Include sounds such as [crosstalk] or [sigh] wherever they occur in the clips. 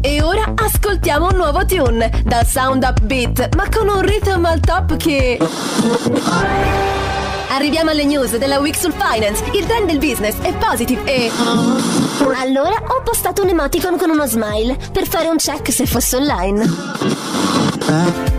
E ora ascoltiamo un nuovo tune dal sound upbeat, ma con un rhythm al top che. Arriviamo alle news della Week sul Finance. Il trend del business è positive e. Allora ho postato un emoticon con uno smile per fare un check se fosse online.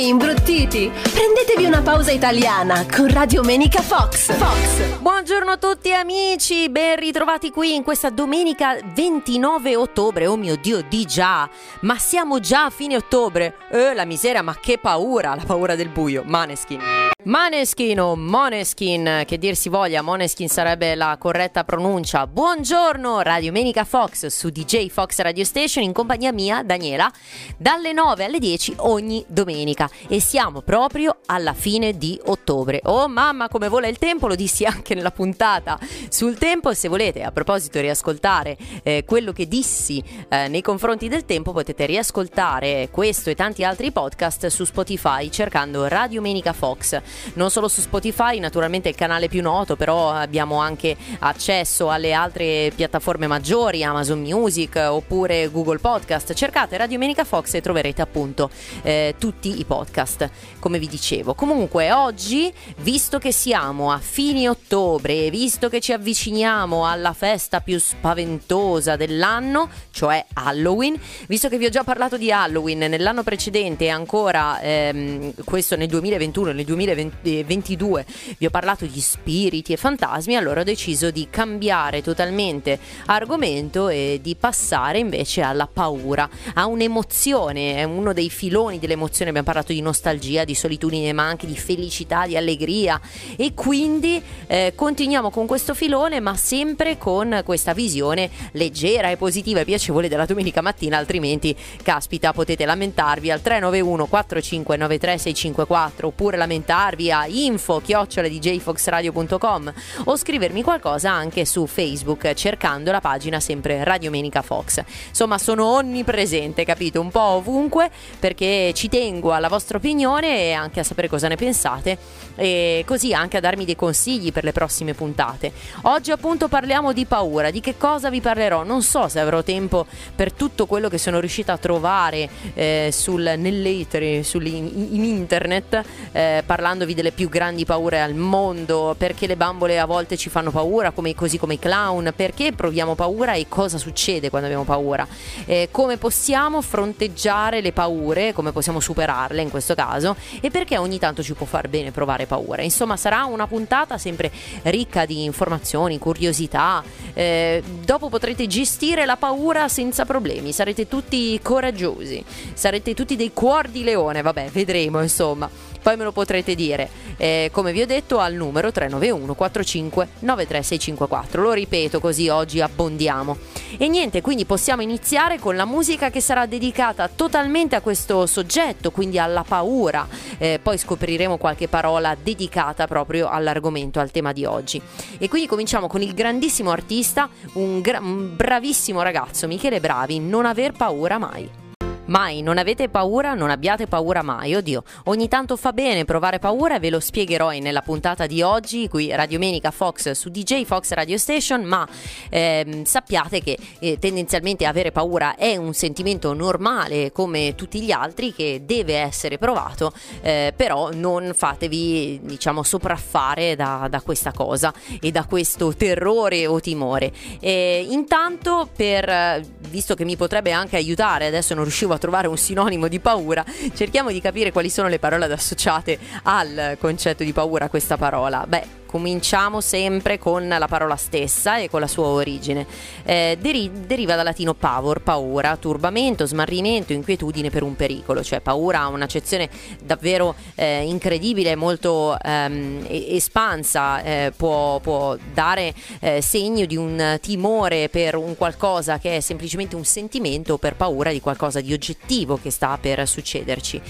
Imbruttiti! Prendetevi una pausa italiana con Radio Menica Fox. Fox. Buongiorno a tutti amici, ben ritrovati qui in questa domenica 29 ottobre. Oh mio Dio, di già! Ma siamo già a fine ottobre. Eh, la miseria, ma che paura, la paura del buio. Maneskin. Maneskin o Moneskin, che dir si voglia, Moneskin sarebbe la corretta pronuncia. Buongiorno, Radio Menica Fox su DJ Fox Radio Station in compagnia mia, Daniela, dalle 9 alle 10 ogni domenica. E siamo proprio alla fine di ottobre. Oh mamma, come vola il tempo, lo dissi anche nella puntata sul tempo. Se volete, a proposito, riascoltare eh, quello che dissi eh, nei confronti del tempo, potete riascoltare questo e tanti altri podcast su Spotify cercando Radio Menica Fox non solo su Spotify, naturalmente il canale più noto, però abbiamo anche accesso alle altre piattaforme maggiori, Amazon Music oppure Google Podcast. Cercate Radio Menica Fox e troverete appunto eh, tutti i podcast, come vi dicevo. Comunque oggi, visto che siamo a fine ottobre, visto che ci avviciniamo alla festa più spaventosa dell'anno, cioè Halloween, visto che vi ho già parlato di Halloween nell'anno precedente e ancora ehm, questo nel 2021 nel 2022 2022 vi ho parlato di spiriti e fantasmi, allora ho deciso di cambiare totalmente argomento e di passare invece alla paura, a un'emozione, è uno dei filoni dell'emozione, abbiamo parlato di nostalgia, di solitudine, ma anche di felicità, di allegria. E quindi eh, continuiamo con questo filone, ma sempre con questa visione leggera e positiva e piacevole della domenica mattina, altrimenti caspita potete lamentarvi al 391 4593 654 oppure lamentarvi mandarvi a info djfoxradio.com o scrivermi qualcosa anche su Facebook cercando la pagina sempre Radio Menica Fox. Insomma, sono onnipresente, capito? Un po' ovunque perché ci tengo alla vostra opinione e anche a sapere cosa ne pensate e così anche a darmi dei consigli per le prossime puntate. Oggi appunto parliamo di paura, di che cosa vi parlerò? Non so se avrò tempo per tutto quello che sono riuscita a trovare eh, sul, nell'etere, in, in internet eh, parlando parlandovi delle più grandi paure al mondo, perché le bambole a volte ci fanno paura, come, così come i clown, perché proviamo paura e cosa succede quando abbiamo paura, eh, come possiamo fronteggiare le paure, come possiamo superarle in questo caso e perché ogni tanto ci può far bene provare paura. Insomma, sarà una puntata sempre ricca di informazioni, curiosità. Eh, dopo potrete gestire la paura senza problemi, sarete tutti coraggiosi, sarete tutti dei cuori di leone, vabbè, vedremo insomma poi me lo potrete dire, eh, come vi ho detto, al numero 391 45 93654. Lo ripeto così oggi abbondiamo. E niente, quindi possiamo iniziare con la musica che sarà dedicata totalmente a questo soggetto, quindi alla paura. Eh, poi scopriremo qualche parola dedicata proprio all'argomento, al tema di oggi. E quindi cominciamo con il grandissimo artista, un, gra- un bravissimo ragazzo, Michele Bravi, non aver paura mai. Mai, non avete paura, non abbiate paura mai, oddio. Ogni tanto fa bene provare paura e ve lo spiegherò nella puntata di oggi, qui Radio Menica Fox su DJ Fox Radio Station, ma ehm, sappiate che eh, tendenzialmente avere paura è un sentimento normale come tutti gli altri che deve essere provato, eh, però non fatevi diciamo sopraffare da, da, questa cosa e da questo terrore o timore. E intanto per, visto che mi potrebbe anche aiutare, adesso non riuscivo a trovare un sinonimo di paura, cerchiamo di capire quali sono le parole associate al concetto di paura questa parola. Beh, cominciamo sempre con la parola stessa e con la sua origine. Eh, deri- deriva dal latino pavor, paura, turbamento, smarrimento, inquietudine per un pericolo, cioè paura ha un'accezione davvero eh, incredibile, molto ehm, espansa, eh, può, può, dare eh, segno di un timore per un qualcosa che è semplicemente un sentimento o per paura di qualcosa di oggettivo che sta per succederci.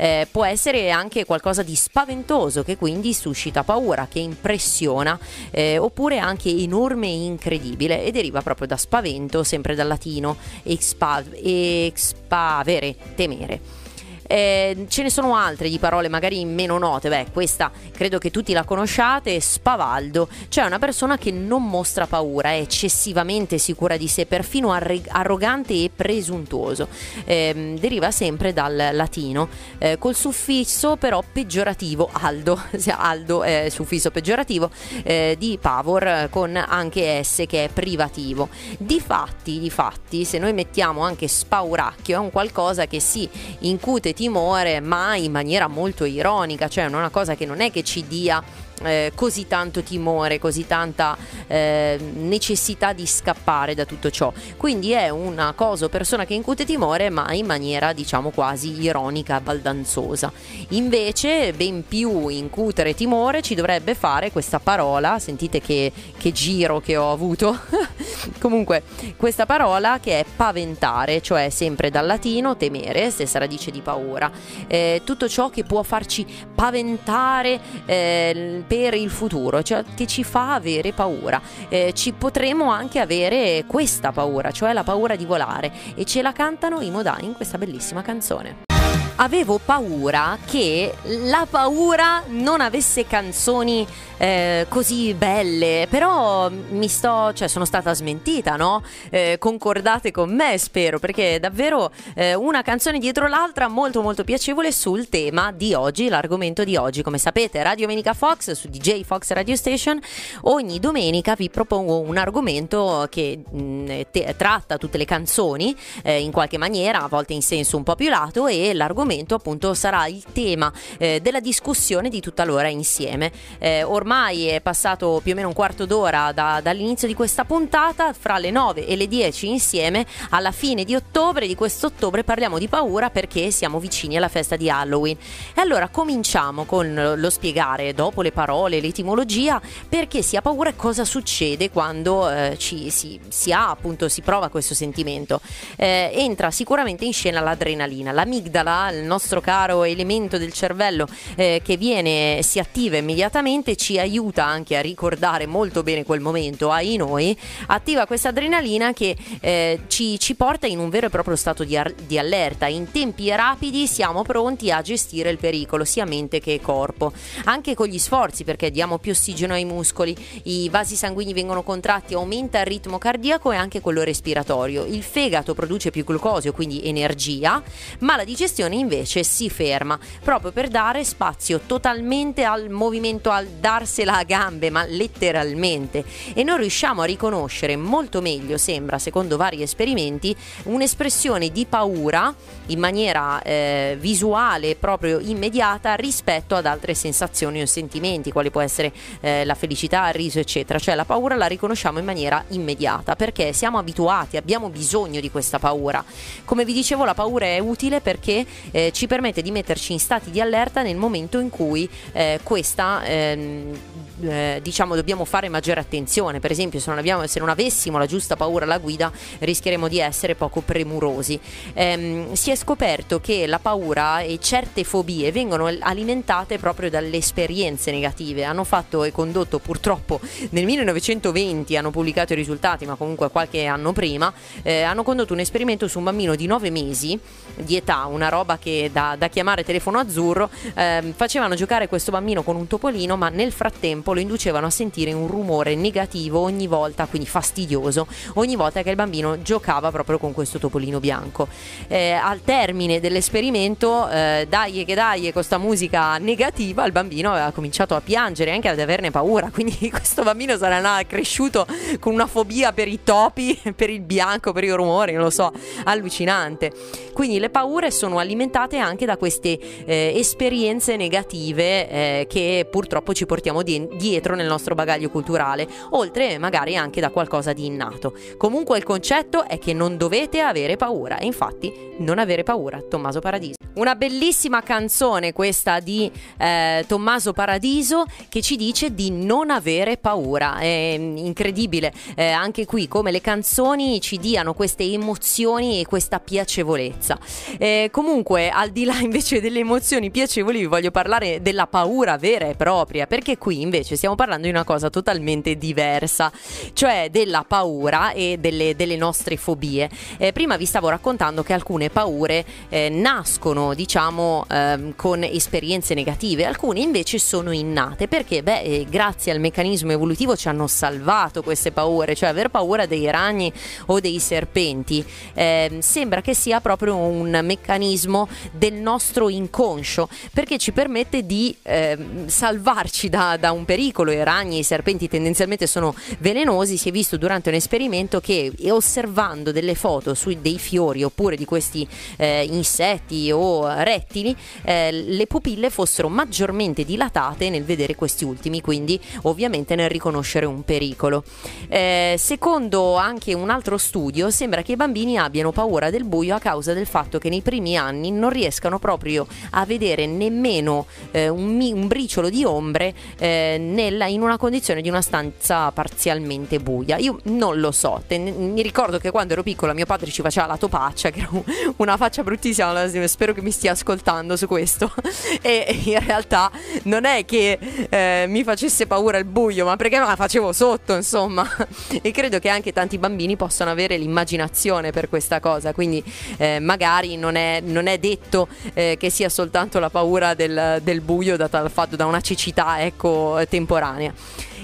Eh, può essere anche qualcosa di spaventoso che quindi suscita paura, che impressiona impressiona, eh, oppure anche enorme e incredibile e deriva proprio da spavento, sempre dal latino, expavere, temere. Eh, ce ne sono altre di parole magari meno note, beh questa credo che tutti la conosciate, spavaldo, cioè una persona che non mostra paura, è eccessivamente sicura di sé, perfino arrogante e presuntuoso. Eh, deriva sempre dal latino, eh, col suffisso però peggiorativo aldo, [laughs] aldo è suffisso peggiorativo, eh, di pavor con anche S che è privativo. Difatti, difatti, se noi mettiamo anche spauracchio è un qualcosa che si incute timore ma in maniera molto ironica, cioè una cosa che non è che ci dia eh, così tanto timore, così tanta eh, necessità di scappare da tutto ciò. Quindi è una cosa o persona che incute timore, ma in maniera diciamo quasi ironica, baldanzosa. Invece, ben più incutere timore ci dovrebbe fare questa parola, sentite che, che giro che ho avuto. [laughs] Comunque, questa parola che è paventare, cioè sempre dal latino temere, stessa radice di paura. Eh, tutto ciò che può farci paventare eh, per il futuro, cioè che ci fa avere paura. Eh, ci potremo anche avere questa paura, cioè la paura di volare e ce la cantano i Modà in questa bellissima canzone avevo paura che la paura non avesse canzoni eh, così belle, però mi sto, cioè sono stata smentita, no? Eh, concordate con me, spero, perché è davvero eh, una canzone dietro l'altra molto molto piacevole sul tema di oggi, l'argomento di oggi. Come sapete, Radio Domenica Fox su DJ Fox Radio Station, ogni domenica vi propongo un argomento che mh, mm, te- tratta tutte le canzoni eh, in qualche maniera, a volte in senso un po' più lato e l'argomento appunto sarà il tema eh, della discussione di tutta l'ora insieme. Eh, ormai ormai è passato più o meno un quarto d'ora da, dall'inizio di questa puntata, fra le 9 e le 10 insieme, alla fine di ottobre, di questo ottobre parliamo di paura perché siamo vicini alla festa di Halloween. E allora cominciamo con lo spiegare, dopo le parole, l'etimologia, perché si ha paura e cosa succede quando eh, ci, si, si, ha appunto, si prova questo sentimento. Eh, entra sicuramente in scena l'adrenalina, l'amigdala, il nostro caro elemento del cervello eh, che viene, si attiva immediatamente, ci aiuta anche a ricordare molto bene quel momento ai noi, attiva questa adrenalina che eh, ci, ci, porta in un vero e proprio stato di, ar- di, allerta. In tempi rapidi siamo pronti a gestire il pericolo, sia mente che corpo. Anche con gli sforzi, perché diamo più ossigeno ai muscoli, i vasi sanguigni vengono contratti, aumenta il ritmo cardiaco e anche quello respiratorio. Il fegato produce più glucosio, quindi energia, ma la digestione invece si ferma, proprio per dare spazio totalmente al movimento, al darsela a gambe, ma letteralmente, e non riusciamo a riconoscere molto meglio, sembra, secondo vari esperimenti, un'espressione di paura in maniera eh, visuale proprio immediata rispetto ad altre sensazioni o sentimenti, quali può essere eh, la felicità, il riso, eccetera. Cioè la paura la riconosciamo in maniera immediata perché siamo abituati, abbiamo bisogno di questa paura. Come vi dicevo, la paura è utile perché eh, ci permette di metterci in stati di allerta nel momento in cui eh, questa ehm, eh, diciamo dobbiamo fare maggiore attenzione. Per esempio, se non, abbiamo, se non, avessimo la giusta paura alla guida, rischieremo di essere poco premurosi. Ehm, si è scoperto che la paura e certe fobie vengono alimentate proprio dalle esperienze negative. Hanno fatto e condotto purtroppo nel 1920 hanno pubblicato i risultati, ma comunque qualche anno prima, eh, hanno condotto un esperimento su un bambino di 9 mesi di età, una roba che da, da chiamare telefono azzurro, eh, facevano giocare questo bambino con un topolino, ma nel frattempo lo inducevano a sentire un rumore negativo ogni volta, quindi fastidioso, ogni volta che il bambino giocava proprio con questo topolino bianco. Eh, al termine dell'esperimento, eh, dai che dai, con questa musica negativa, il bambino aveva cominciato a piangere, anche ad averne paura, [laughs] quindi questo bambino sarà cresciuto con una fobia per i topi, [laughs] per il bianco, per i rumori, non lo so, allucinante. Quindi le paure sono alimentate anche da queste eh, esperienze negative eh, che purtroppo ci portiamo di- dietro nel nostro bagaglio culturale, oltre magari anche da qualcosa di innato. Comunque il concetto è che non dovete avere paura e infatti non avere paura, Tommaso Paradiso. Una bellissima canzone questa di eh, Tommaso Paradiso che ci dice di non avere paura. È incredibile eh, anche qui come le canzoni ci diano queste emozioni e questa piacevolezza. Eh, comunque al di là invece delle emozioni piacevoli, vi voglio parlare della paura vera e propria, perché qui invece stiamo parlando di una cosa totalmente diversa, cioè della paura e delle, delle nostre fobie. Eh, prima vi stavo raccontando che alcune paure eh, nascono, diciamo, ehm, con esperienze negative, alcune invece sono innate, perché beh, eh, grazie al meccanismo evolutivo ci hanno salvato queste paure, cioè aver paura dei ragni o dei serpenti. Eh, sembra che sia proprio un meccanismo del nostro inconscio perché ci permette di eh, salvarci da, da, un pericolo. I ragni e i serpenti tendenzialmente sono velenosi. Si è visto durante un esperimento che osservando delle foto su dei fiori oppure di questi eh, insetti o rettili, eh, le pupille fossero maggiormente dilatate nel vedere questi ultimi, quindi ovviamente nel riconoscere un pericolo. Eh, secondo anche un altro studio, sembra che i bambini abbiano paura del buio a causa del fatto che nei primi anni non riescano proprio a vedere nemmeno eh, un, un, briciolo di ombre eh, nella, in una condizione di una stanza parzialmente buia. Io non lo so, te, mi ricordo che quando ero piccola mio padre ci faceva la topaccia, che era una faccia bruttissima, spero che mi stia ascoltando su questo. [laughs] e in realtà non è che eh, mi facesse paura il buio, ma perché me la facevo sotto, insomma. [laughs] e credo che anche tanti bambini possano avere l'immaginazione per questa cosa, quindi eh, magari non è, non è detto eh, che sia soltanto la paura del, del buio data dal fatto da una cecità ecco, temporanea.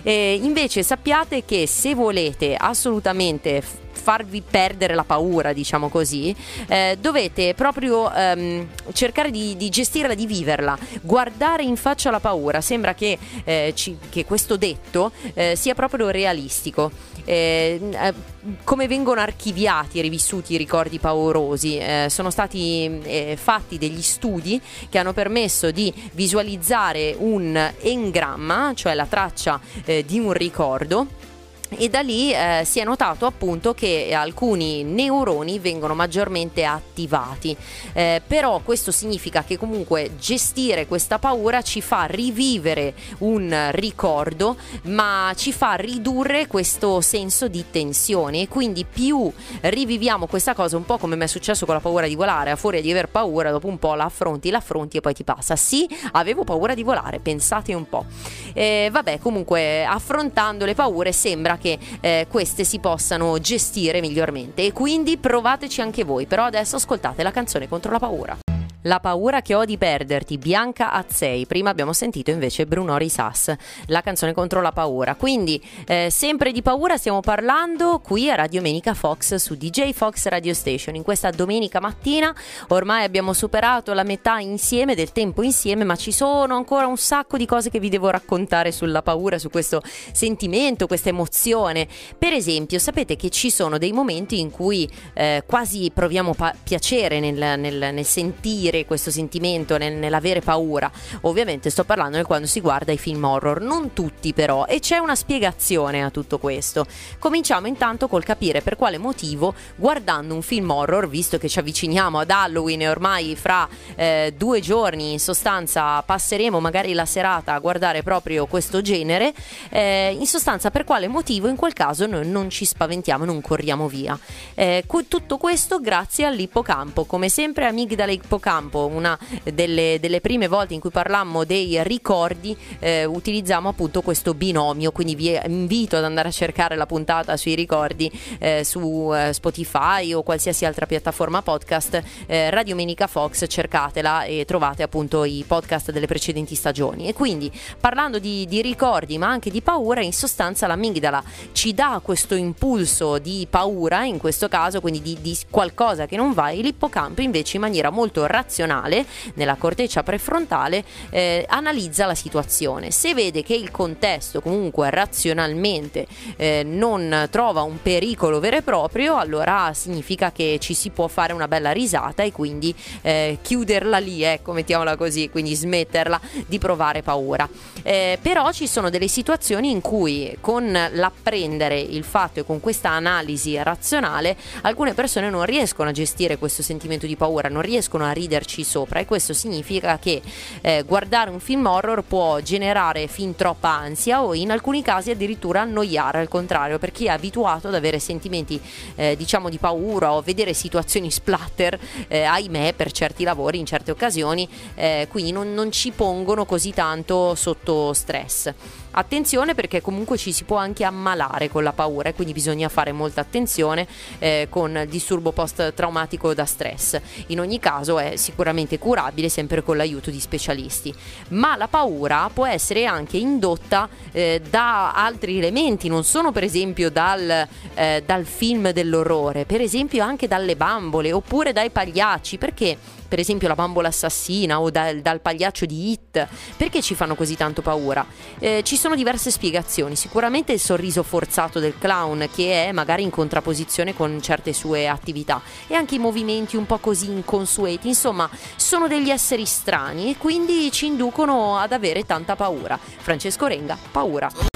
E invece sappiate che se volete assolutamente farvi perdere la paura, diciamo così, eh, dovete proprio ehm, cercare di, di, gestirla, di viverla, guardare in faccia la paura. Sembra che, eh, ci, che questo detto eh, sia proprio realistico. Eh, eh, come vengono archiviati e rivissuti i ricordi paurosi? Eh, sono stati fatti degli studi che hanno permesso di visualizzare un engramma, cioè la traccia di un ricordo e da lì eh, si è notato appunto che alcuni neuroni vengono maggiormente attivati. Eh, però questo significa che comunque gestire questa paura ci fa rivivere un ricordo ma ci fa ridurre questo senso di tensione. E quindi più riviviamo questa cosa un po' come mi è successo con la paura di volare a furia di aver paura dopo un po' la affronti l'affronti e poi ti passa. Sì avevo paura di volare pensate un po' eh, vabbè comunque affrontando le paure sembra che che eh, queste si possano gestire migliormente e quindi provateci anche voi, però adesso ascoltate la canzone contro la paura. La paura che ho di perderti, Bianca Azzei. Prima abbiamo sentito invece Bruno Risas, la canzone contro la paura. Quindi, eh, sempre di paura stiamo parlando qui a Radio Menica Fox su DJ Fox Radio Station. In questa domenica mattina ormai abbiamo superato la metà insieme del tempo insieme, ma ci sono ancora un sacco di cose che vi devo raccontare sulla paura, su questo sentimento, questa emozione. Per esempio, sapete che ci sono dei momenti in cui eh, quasi proviamo pa- piacere nel, nel, nel sentire sentire questo sentimento, nel, nell'avere paura. Ovviamente sto parlando di quando si guarda i film horror, non tutti però, e c'è una spiegazione a tutto questo. Cominciamo intanto col capire per quale motivo, guardando un film horror, visto che ci avviciniamo ad Halloween e ormai fra eh, due giorni in sostanza passeremo magari la serata a guardare proprio questo genere, eh, in sostanza per quale motivo in quel caso noi non ci spaventiamo, non corriamo via. Eh, tutto questo grazie all'ippocampo, come sempre amigdala ippocampo campo, una delle, delle prime volte in cui parlammo dei ricordi, eh, utilizziamo appunto questo binomio, quindi vi invito ad andare a cercare la puntata sui ricordi eh, su eh, Spotify o qualsiasi altra piattaforma podcast, eh, Radio Menica Fox, cercatela e trovate appunto i podcast delle precedenti stagioni. E quindi parlando di, di ricordi ma anche di paura, in sostanza l'amigdala ci dà questo impulso di paura, in questo caso quindi di, di qualcosa che non va e l'ippocampo invece in maniera molto razionale razionale, nella corteccia prefrontale, eh, analizza la situazione. Se vede che il contesto comunque razionalmente eh, non trova un pericolo vero e proprio, allora significa che ci si può fare una bella risata e quindi eh, chiuderla lì, ecco, mettiamola così, quindi smetterla di provare paura. Eh, però ci sono delle situazioni in cui con l'apprendere il fatto e con questa analisi razionale alcune persone non riescono a gestire questo sentimento di paura, non riescono a ridere riderci sopra e questo significa che eh, guardare un film horror può generare fin troppa ansia o in alcuni casi addirittura annoiare al contrario per chi è abituato ad avere sentimenti eh, diciamo di paura o vedere situazioni splatter eh, ahimè per certi lavori in certe occasioni eh, quindi non, non ci pongono così tanto sotto stress Attenzione perché comunque ci si può anche ammalare con la paura e quindi bisogna fare molta attenzione eh, con il disturbo post-traumatico da stress. In ogni caso è sicuramente curabile sempre con l'aiuto di specialisti. Ma la paura può essere anche indotta eh, da altri elementi, non sono per esempio dal, eh, dal film dell'orrore, per esempio anche dalle bambole oppure dai pagliacci, perché per esempio la bambola assassina o dal, dal pagliaccio di Hit, perché ci fanno così tanto paura? Eh, ci sono diverse spiegazioni, sicuramente il sorriso forzato del clown che è magari in contrapposizione con certe sue attività e anche i movimenti un po' così inconsueti, insomma sono degli esseri strani e quindi ci inducono ad avere tanta paura. Francesco Renga, paura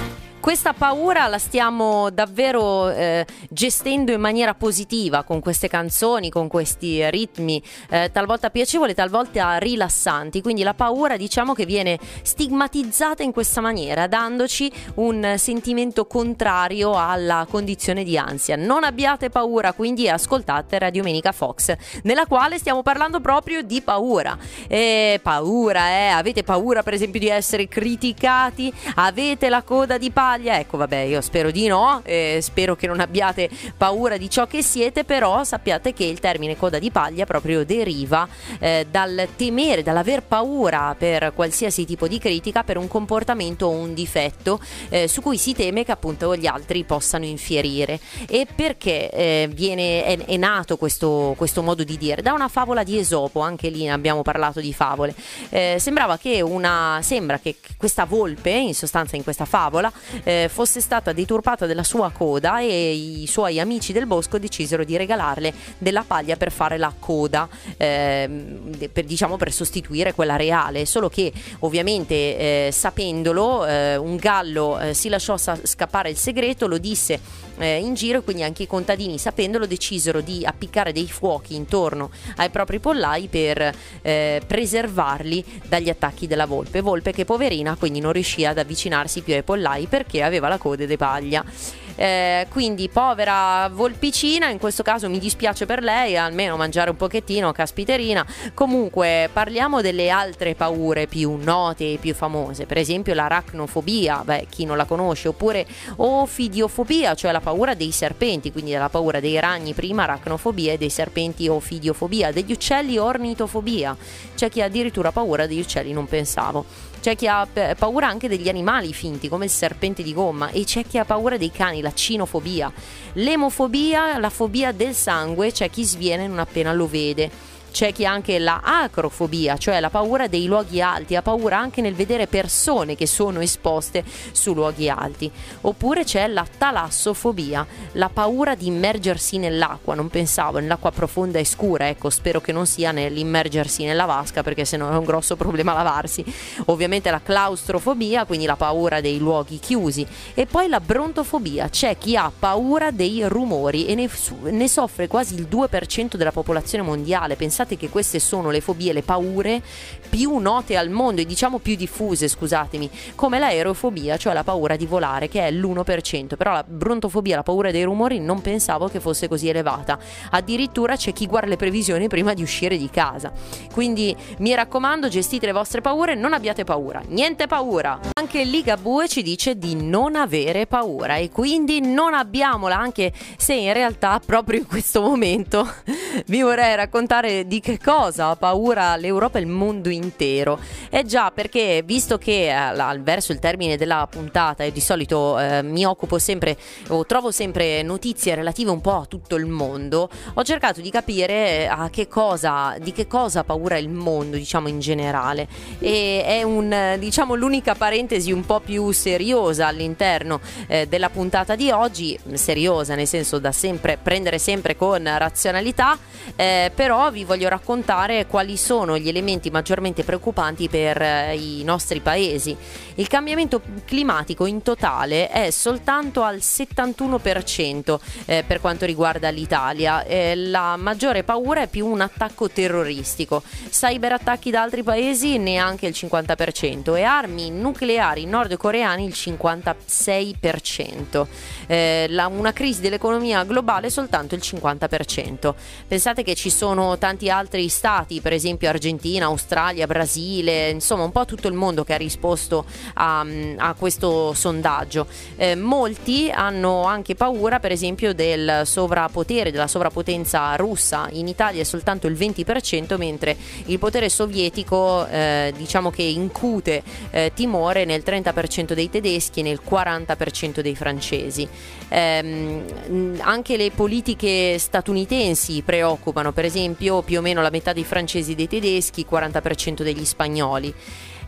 questa paura la stiamo davvero eh, gestendo in maniera positiva con queste canzoni, con questi ritmi eh, talvolta piacevoli, talvolta rilassanti. Quindi la paura diciamo che viene stigmatizzata in questa maniera, dandoci un sentimento contrario alla condizione di ansia. Non abbiate paura, quindi ascoltate Radio Menica Fox, nella quale stiamo parlando proprio di paura. E paura, eh? Avete paura per esempio di essere criticati? Avete la coda di paglia? Italia. Ecco, vabbè, io spero di no, eh, spero che non abbiate paura di ciò che siete, però sappiate che il termine coda di paglia proprio deriva eh, dal temere, dall'aver paura per qualsiasi tipo di critica, per un comportamento o un difetto eh, su cui si teme che appunto gli altri possano infierire. E perché eh, viene, è, è nato questo, questo, modo di dire? Da una favola di Esopo, anche lì abbiamo parlato di favole. Eh, sembrava che una, sembra che questa volpe, in sostanza in questa favola, eh, fosse stata deturpata della sua coda e i suoi amici del bosco decisero di regalarle della paglia per fare la coda, eh, per, diciamo per sostituire quella reale, solo che ovviamente eh, sapendolo eh, un gallo eh, si lasciò sa- scappare il segreto, lo disse eh, in giro e quindi anche i contadini sapendolo decisero di appiccare dei fuochi intorno ai propri pollai per preservarli dagli attacchi della volpe, volpe che poverina quindi non riuscì ad avvicinarsi più ai pollai perché perché aveva la coda di paglia. Eh, quindi povera volpicina, in questo caso mi dispiace per lei, almeno mangiare un pochettino, caspiterina. Comunque parliamo delle altre paure più note e più famose, per esempio l'aracnofobia, beh chi non la conosce, oppure ofidiofobia, cioè la paura dei serpenti, quindi la paura dei ragni prima, aracnofobia e dei serpenti ofidiofobia, degli uccelli ornitofobia, c'è chi ha addirittura paura degli uccelli, non pensavo. C'è chi ha paura anche degli animali finti, come il serpente di gomma, e c'è chi ha paura dei cani, la cinofobia. L'emofobia, la fobia del sangue, c'è chi sviene non appena lo vede c'è chi ha anche la acrofobia, cioè la paura dei luoghi alti, ha paura anche nel vedere persone che sono esposte su luoghi alti. Oppure c'è la talassofobia, la paura di immergersi nell'acqua, non pensavo nell'acqua profonda e scura, ecco, spero che non sia nell'immergersi nella vasca perché sennò è un grosso problema lavarsi. Ovviamente la claustrofobia, quindi la paura dei luoghi chiusi e poi la brontofobia, c'è chi ha paura dei rumori e ne, ne soffre quasi il 2% della popolazione mondiale. Pensate pensate che queste sono le fobie, le paure più note al mondo e diciamo più diffuse, scusatemi, come l'aerofobia, cioè la paura di volare, che è l'1%, però la brontofobia, la paura dei rumori, non pensavo che fosse così elevata. Addirittura c'è chi guarda le previsioni prima di uscire di casa. Quindi mi raccomando, gestite le vostre paure, non abbiate paura, niente paura. Anche Ligabue ci dice di non avere paura e quindi non abbiamola, anche se in realtà proprio in questo momento [laughs] vi vorrei raccontare di che cosa ha paura l'Europa e il mondo intero. Eh già, perché visto che eh, verso il termine della puntata e di solito eh, mi occupo sempre o trovo sempre notizie relative un po' a tutto il mondo, ho cercato di capire a che cosa, di che cosa ha paura il mondo, diciamo in generale. E è un, diciamo, l'unica parentesi un po' più seriosa all'interno eh, della puntata di oggi, seriosa nel senso da sempre prendere sempre con razionalità, eh, però vi voglio voglio raccontare quali sono gli elementi maggiormente preoccupanti per eh, i nostri paesi. Il cambiamento climatico in totale è soltanto al 71% eh, per quanto riguarda l'Italia. Eh, la maggiore paura è più un attacco terroristico. Cyberattacchi da altri paesi neanche il 50% e armi nucleari nordcoreani il 56%. Eh, la, una crisi dell'economia globale soltanto il 50%. Pensate che ci sono tanti altri stati, per esempio Argentina, Australia, Brasile, insomma un po' tutto il mondo che ha risposto a, a questo sondaggio. Eh, molti hanno anche paura, per esempio, del sovrappotere, della sovrappotenza russa. In Italia è soltanto il 20%, mentre il potere sovietico eh, diciamo che incute eh, timore nel 30% dei tedeschi e nel 40% dei francesi. Eh, anche le politiche statunitensi preoccupano, per esempio più o meno la metà dei francesi e dei tedeschi, 40% degli spagnoli.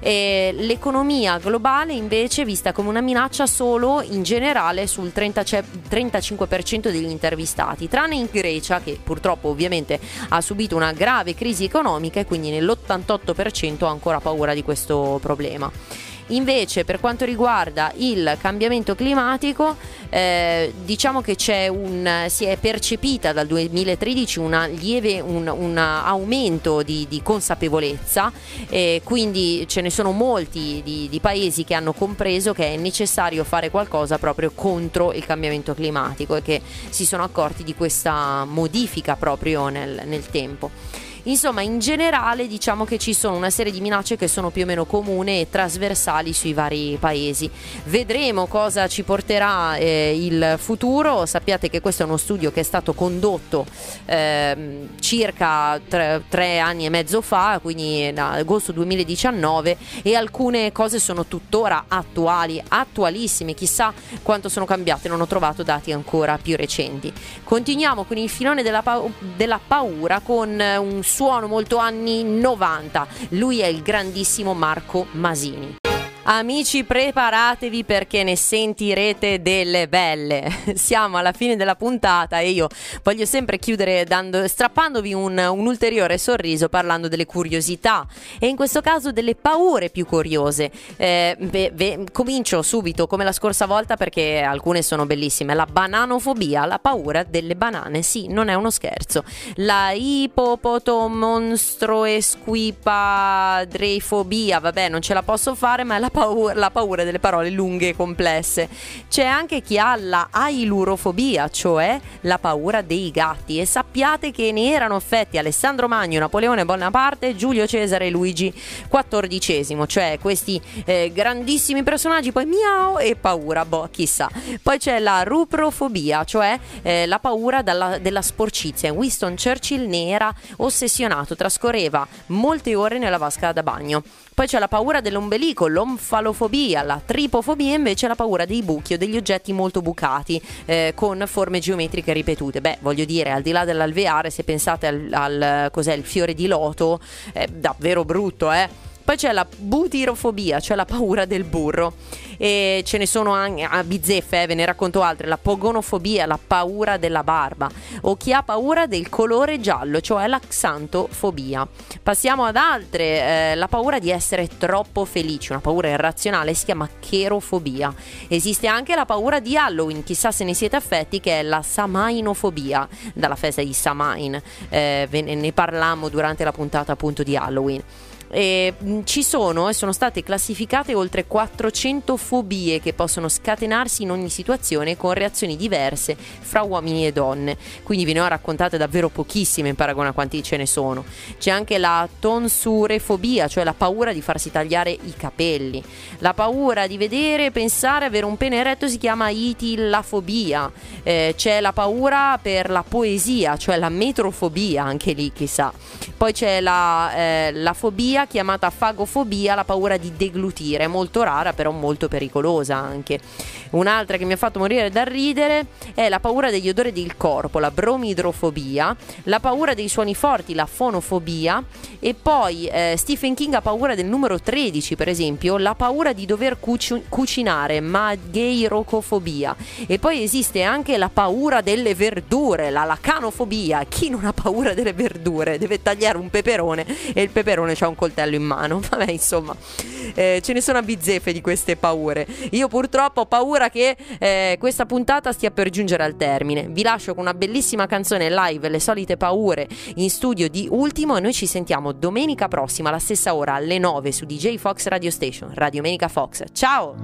E l'economia globale invece è vista come una minaccia solo in generale sul 30, 35% degli intervistati, tranne in Grecia che purtroppo ovviamente ha subito una grave crisi economica e quindi nell'88% ha ancora paura di questo problema. Invece per quanto riguarda il cambiamento climatico, eh, diciamo che un, si è percepita dal 2013 lieve, un, un, aumento di, di consapevolezza, eh, quindi ce ne sono molti di, di, paesi che hanno compreso che è necessario fare qualcosa proprio contro il cambiamento climatico e che si sono accorti di questa modifica proprio nel, nel tempo. Insomma, in generale diciamo che ci sono una serie di minacce che sono più o meno comuni e trasversali sui vari paesi. Vedremo cosa ci porterà eh, il futuro. Sappiate che questo è uno studio che è stato condotto eh, circa tre, tre, anni e mezzo fa, quindi in agosto 2019, e alcune cose sono tuttora attuali, attualissime. Chissà quanto sono cambiate, non ho trovato dati ancora più recenti. Continuiamo con il filone della, pa- della paura con un suono molto anni 90. Lui è il grandissimo Marco Masini. Amici, preparatevi perché ne sentirete delle belle. [laughs] Siamo alla fine della puntata e io voglio sempre chiudere dando, strappandovi un, un, ulteriore sorriso parlando delle curiosità e in questo caso delle paure più curiose. Eh, beh, beh, comincio subito come la scorsa volta perché alcune sono bellissime. La bananofobia, la paura delle banane. Sì, non è uno scherzo. La ipopotomonstroesquipadreifobia, vabbè, non ce la posso fare, ma è la paura la paura delle parole lunghe e complesse. C'è anche chi ha la ailurofobia, cioè la paura dei gatti. E sappiate che ne erano affetti Alessandro Magno, Napoleone Bonaparte, Giulio Cesare e Luigi XIV, cioè questi eh, grandissimi personaggi, poi miau e paura, boh, chissà. Poi c'è la ruprofobia, cioè eh, la paura dalla, della sporcizia. Winston Churchill ne era ossessionato, trascorreva molte ore nella vasca da bagno. Poi c'è la paura dell'ombelico, l'omfalofobia, la tripofobia invece la paura dei buchi o degli oggetti molto bucati eh, con forme geometriche ripetute. Beh, voglio dire, al di là dell'alveare, se pensate al, al cos'è il fiore di loto, è davvero brutto, eh. Poi c'è la butirofobia, cioè la paura del burro. E ce ne sono anche a bizzeffe, eh, ve ne racconto altre. La pogonofobia, la paura della barba. O chi ha paura del colore giallo, cioè la xantofobia. Passiamo ad altre. Eh, la paura di essere troppo felici, una paura irrazionale, si chiama cherofobia. Esiste anche la paura di Halloween, chissà se ne siete affetti, che è la samainofobia, dalla festa di Samain. Eh, ne parlammo durante la puntata appunto di Halloween. E, mh, ci sono e sono state classificate oltre 400 fobie che possono scatenarsi in ogni situazione con reazioni diverse fra uomini e donne. Quindi ve ne ho raccontate davvero pochissime in paragone a quanti ce ne sono. C'è anche la tonsurefobia, cioè la paura di farsi tagliare i capelli. La paura di vedere, pensare, avere un pene eretto si chiama itillafobia. Eh, c'è la paura per la poesia, cioè la metrofobia, anche lì chissà. Poi c'è la, eh, la fobia fobia chiamata fagofobia, la paura di deglutire, molto rara però molto pericolosa anche. Un'altra che mi ha fatto morire da ridere è la paura degli odori del corpo, la bromidrofobia, la paura dei suoni forti, la fonofobia e poi eh, Stephen King ha paura del numero 13 per esempio, la paura di dover cuci- cucinare, magheirocofobia. E poi esiste anche la paura delle verdure, la lacanofobia, chi non ha paura delle verdure deve tagliare un peperone e il peperone ha un coltello in mano, [laughs] vabbè insomma eh, ce ne sono a bizzeffe di queste paure, io purtroppo ho paura che eh, questa puntata stia per giungere al termine, vi lascio con una bellissima canzone live, le solite paure in studio di Ultimo e noi ci sentiamo domenica prossima alla stessa ora alle 9 su DJ Fox Radio Station, Radio Menica Fox, ciao!